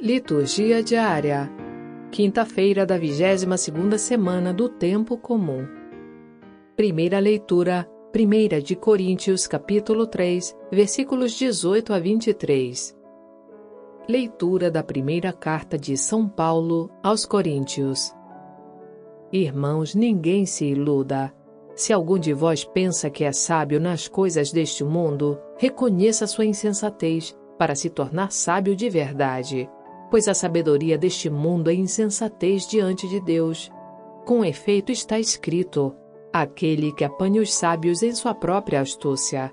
Liturgia diária. Quinta-feira da 22ª semana do tempo comum. Primeira leitura, 1 de Coríntios, capítulo 3, versículos 18 a 23. Leitura da primeira carta de São Paulo aos Coríntios. Irmãos, ninguém se iluda. Se algum de vós pensa que é sábio nas coisas deste mundo, reconheça sua insensatez, para se tornar sábio de verdade pois a sabedoria deste mundo é insensatez diante de Deus. Com efeito está escrito: aquele que apanha os sábios em sua própria astúcia.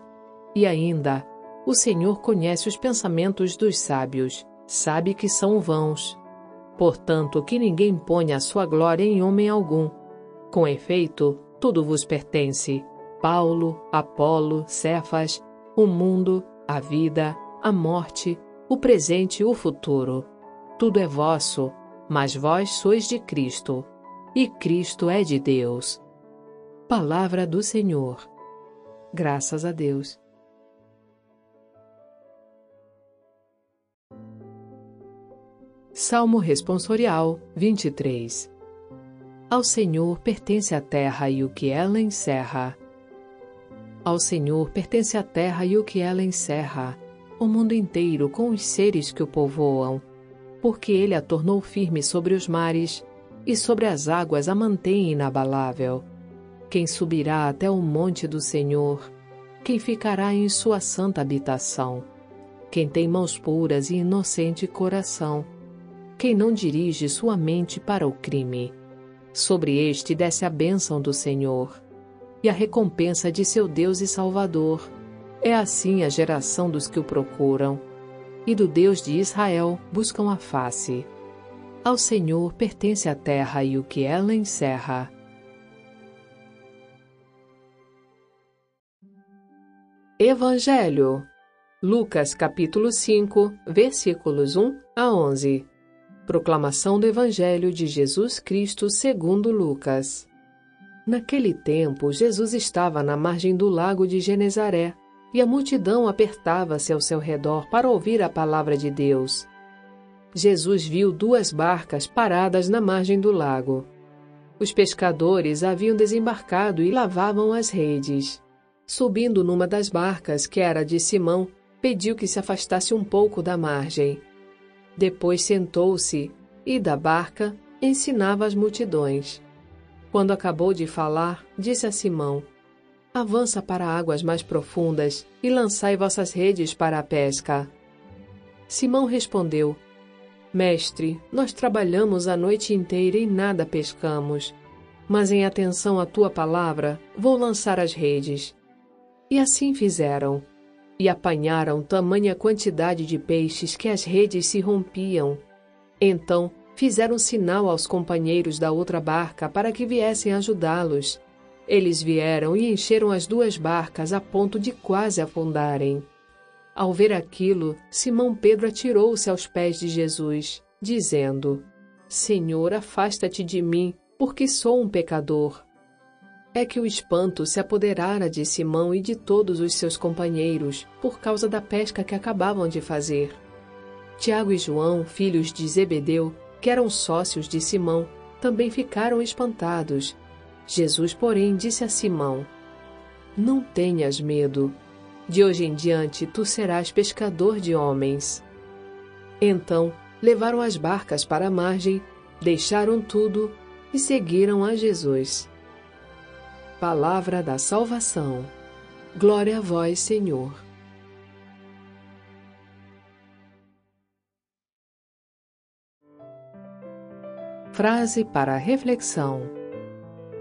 E ainda, o Senhor conhece os pensamentos dos sábios, sabe que são vãos. Portanto, que ninguém ponha a sua glória em homem algum. Com efeito, tudo vos pertence: Paulo, Apolo, Cefas, o mundo, a vida, a morte, o presente e o futuro tudo é vosso, mas vós sois de Cristo, e Cristo é de Deus. Palavra do Senhor. Graças a Deus. Salmo Responsorial 23 Ao Senhor pertence a terra e o que ela encerra. Ao Senhor pertence a terra e o que ela encerra, o mundo inteiro com os seres que o povoam porque ele a tornou firme sobre os mares, e sobre as águas a mantém inabalável. Quem subirá até o monte do Senhor? Quem ficará em sua santa habitação? Quem tem mãos puras e inocente coração? Quem não dirige sua mente para o crime? Sobre este desce a bênção do Senhor e a recompensa de seu Deus e Salvador. É assim a geração dos que o procuram e do Deus de Israel buscam a face. Ao Senhor pertence a terra e o que ela encerra. Evangelho Lucas capítulo 5, versículos 1 a 11. Proclamação do Evangelho de Jesus Cristo segundo Lucas. Naquele tempo, Jesus estava na margem do lago de Genezaré e a multidão apertava-se ao seu redor para ouvir a palavra de Deus. Jesus viu duas barcas paradas na margem do lago. Os pescadores haviam desembarcado e lavavam as redes. Subindo numa das barcas, que era de Simão, pediu que se afastasse um pouco da margem. Depois sentou-se e, da barca, ensinava as multidões. Quando acabou de falar, disse a Simão: Avança para águas mais profundas e lançai vossas redes para a pesca. Simão respondeu: Mestre, nós trabalhamos a noite inteira e nada pescamos. Mas em atenção à tua palavra, vou lançar as redes. E assim fizeram. E apanharam tamanha quantidade de peixes que as redes se rompiam. Então fizeram sinal aos companheiros da outra barca para que viessem ajudá-los. Eles vieram e encheram as duas barcas a ponto de quase afundarem. Ao ver aquilo, Simão Pedro atirou-se aos pés de Jesus, dizendo: Senhor, afasta-te de mim, porque sou um pecador. É que o espanto se apoderara de Simão e de todos os seus companheiros, por causa da pesca que acabavam de fazer. Tiago e João, filhos de Zebedeu, que eram sócios de Simão, também ficaram espantados Jesus, porém, disse a Simão: Não tenhas medo. De hoje em diante tu serás pescador de homens. Então levaram as barcas para a margem, deixaram tudo e seguiram a Jesus. Palavra da salvação. Glória a vós, Senhor. Frase para reflexão.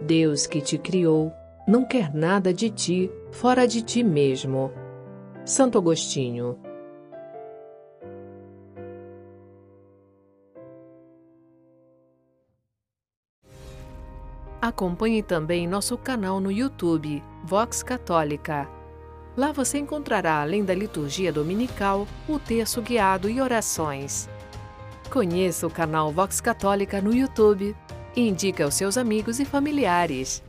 Deus que te criou não quer nada de ti fora de ti mesmo. Santo Agostinho. Acompanhe também nosso canal no YouTube, Vox Católica. Lá você encontrará, além da liturgia dominical, o texto guiado e orações. Conheça o canal Vox Católica no YouTube e indique aos seus amigos e familiares.